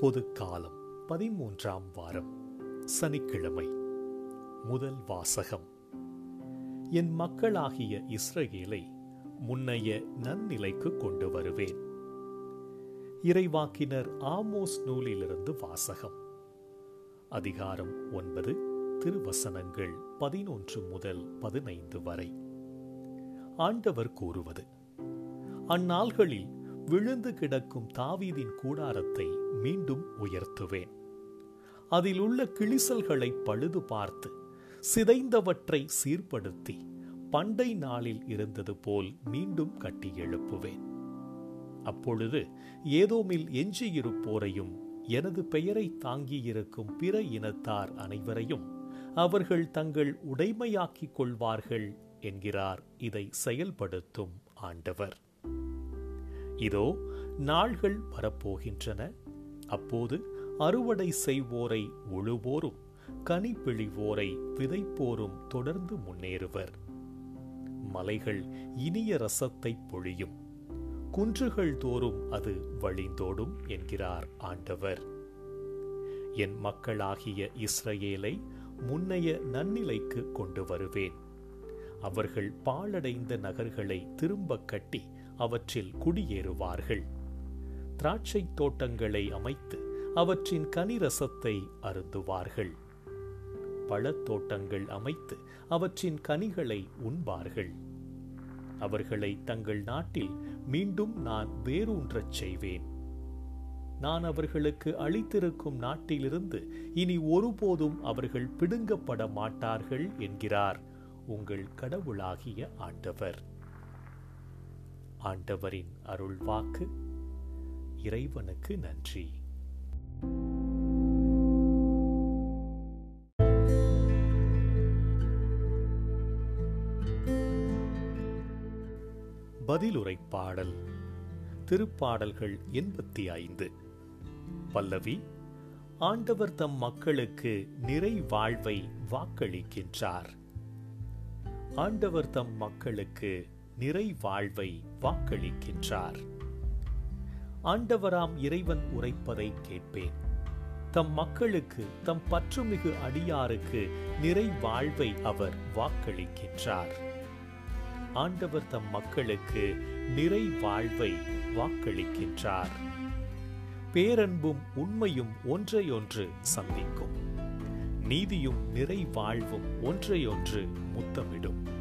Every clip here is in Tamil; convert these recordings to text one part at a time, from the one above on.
பொது காலம் பதிமூன்றாம் வாரம் சனிக்கிழமை முதல் வாசகம். என் மக்களாகிய இஸ்ரேலை முன்னைய நன்னிலைக்கு கொண்டு வருவேன். இறைவாக்கினர் ஆமோஸ் நூலிலிருந்து வாசகம். அதிகாரம் ஒன்பது திருவசனங்கள் பதினொன்று முதல் பதினைந்து வரை. ஆண்டவர் கூறுவது அந்நாள்களில் விழுந்து கிடக்கும் தாவீதின் கூடாரத்தை மீண்டும் உயர்த்துவேன். அதில் உள்ள கிளிசல்களை பழுது பார்த்து சிதைந்தவற்றை சீர்படுத்தி பண்டை நாளில் இருந்தது போல் மீண்டும் கட்டி எழுப்புவேன். அப்பொழுது ஏதோமில் எஞ்சியிருப்போரையும் எனது பெயரை தாங்கியிருக்கும் பிற இனத்தார் அனைவரையும் அவர்கள் தங்கள் உடைமையாக்கிக் கொள்வார்கள் என்கிறார். இதை செயல்படுத்தும் ஆண்டவர். இதோ நாள்கள் வரப்போகின்றன. அப்போது அறுவடை செய்வோரை உழுவோரும் கனி பிழிவோரை விதைப்போரும் தொடர்ந்து முன்னேறுவர். மலைகள் இனிய ரசத்தை பொழியும். குன்றுகள் தோறும் அது வழிந்தோடும் என்கிறார் ஆண்டவர். என் மக்களாகிய இஸ்ரேலை முன்னைய நன்னிலைக்கு கொண்டு வருவேன். அவர்கள் பாழடைந்த நகர்களை திரும்ப கட்டி அவற்றில் குடியேறுவார்கள். திராட்சை தோட்டங்களை அமைத்து அவற்றின் கனிரசத்தை அருந்துவார்கள். பழத்தோட்டங்கள் அமைத்து அவற்றின் கனிகளை உண்பார்கள். அவர்களை தங்கள் நாட்டில் மீண்டும் நான் வேரூன்றச் செய்வேன். நான் அவர்களுக்கு அளித்திருக்கும் நாட்டிலிருந்து இனி ஒருபோதும் அவர்கள் பிடுங்கப்பட மாட்டார்கள் என்கிறார் உங்கள் கடவுளாகிய ஆண்டவர். ஆண்டவரின் அருள் வாக்கு இறைவனுக்கு நன்றி. பதிலுரை பாடல் திருப்பாடல்கள் எண்பத்தி ஐந்து. பல்லவி ஆண்டவர் தம் மக்களுக்கு நிறை வாழ்வை வாக்களிக்கின்றார். ஆண்டவர் தம் மக்களுக்கு நிறைவாழ்வை வாக்களிக்கின்றார். ஆண்டவராம் இறைவன் உரைப்பதை கேட்பேன். தம் மக்களுக்கு தம் பற்றுமிகு அடியாருக்கு நிறை வாழ்வை அவர் வாக்களிக்கின்றார். ஆண்டவர் தம் மக்களுக்கு நிறை வாழ்வை வாக்களிக்கின்றார். பேரன்பும் உண்மையும் ஒன்றையொன்று சந்திக்கும். நீதியும் நிறை வாழ்வும் ஒன்றையொன்று முத்தமிடும்.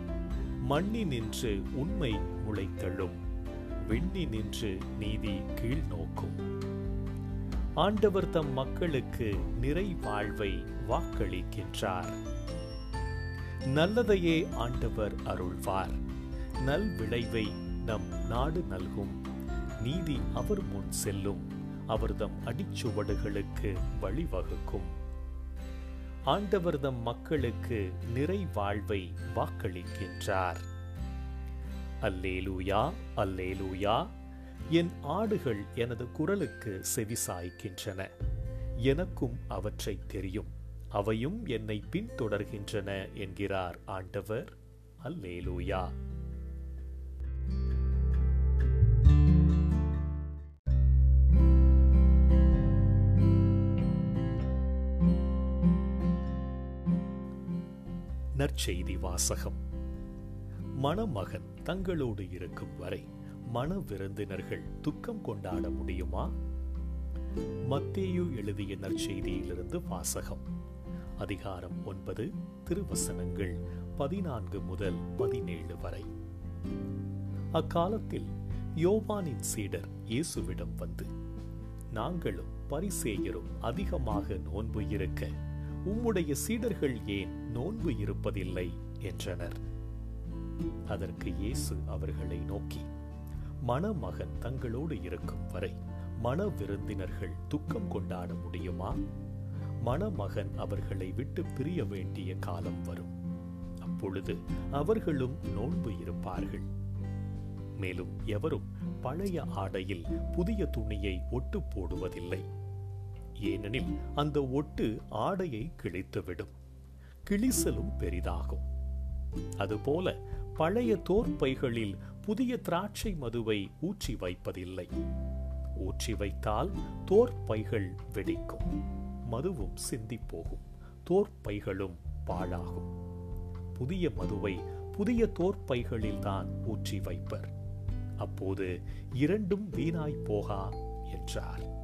மண்ணி நின்று உண்மை முளைத்தழும். விண்ணி நின்று நீதி கீழ் நோக்கும். ஆண்டவர் தம் மக்களுக்கு நிறை வாழ்வை வாக்களிக்கின்றார். நல்லதையே ஆண்டவர் அருள்வார். நல் விளைவை நம் நாடு நல்கும். நீதி அவர் முன் செல்லும். அவர்தம் அடிச்சுவடுகளுக்கு வழிவகுக்கும். ஆண்டவர்தம் மக்களுக்கு நிறை வாழ்வை வாக்களிக்கின்றார். அல்லேலூயா அல்லேலூயா. என் ஆடுகள் எனது குரலுக்கு செவிசாய்க்கின்றன எனக்கும் அவற்றை தெரியும். அவையும் என்னை பின்தொடர்கின்றன என்கிறார் ஆண்டவர். அல்லேலூயா. நற்செய்தி வாசகம். மணமகன் தங்களோடு இருக்கும் வரை மன விருந்தினர்கள் துக்கம் கொண்டாட முடியுமா? மத்தேயு எழுதிய நற்செய்தியிலிருந்து வாசகம். அதிகாரம் ஒன்பது திருவசனங்கள் பதினான்கு முதல் பதினேழு வரை. அக்காலத்தில் யோவானின் சீடர் இயேசுவிடம் வந்து நாங்களும் பரிசேயரும் அதிகமாக நோன்பு இருக்க உம்முடைய சீடர்கள் ஏன் நோன்பு இருப்பதில்லை? என்றனர். அதற்கு இயேசு அவர்களை நோக்கி மணமகன் தங்களோடு இருக்கும் வரை மன விருந்தினர்கள் துக்கம் கொண்டாட முடியுமா? மணமகன் அவர்களை விட்டு பிரிய வேண்டிய காலம் வரும். அப்பொழுது அவர்களும் நோன்பு இருப்பார்கள். மேலும் எவரும் பழைய ஆடையில் புதிய துணியை ஒட்டு போடுவதில்லை. ஏனெனில் அந்த ஒட்டு ஆடையை கிழித்துவிடும். கிழிசலும் பெரிதாகும். அதுபோல பழைய தோற்பைகளில் புதிய திராட்சை மதுவை ஊற்றி வைப்பதில்லை. ஊற்றி வைத்தால் தோற்பைகள் வெடிக்கும். மதுவும் சிந்தி போகும் தோற்பைகளும் பாழாகும். புதிய மதுவை புதிய தோற்பைகளில்தான் ஊற்றி வைப்பர். அப்போது இரண்டும் வீணாய் போகா என்றார்.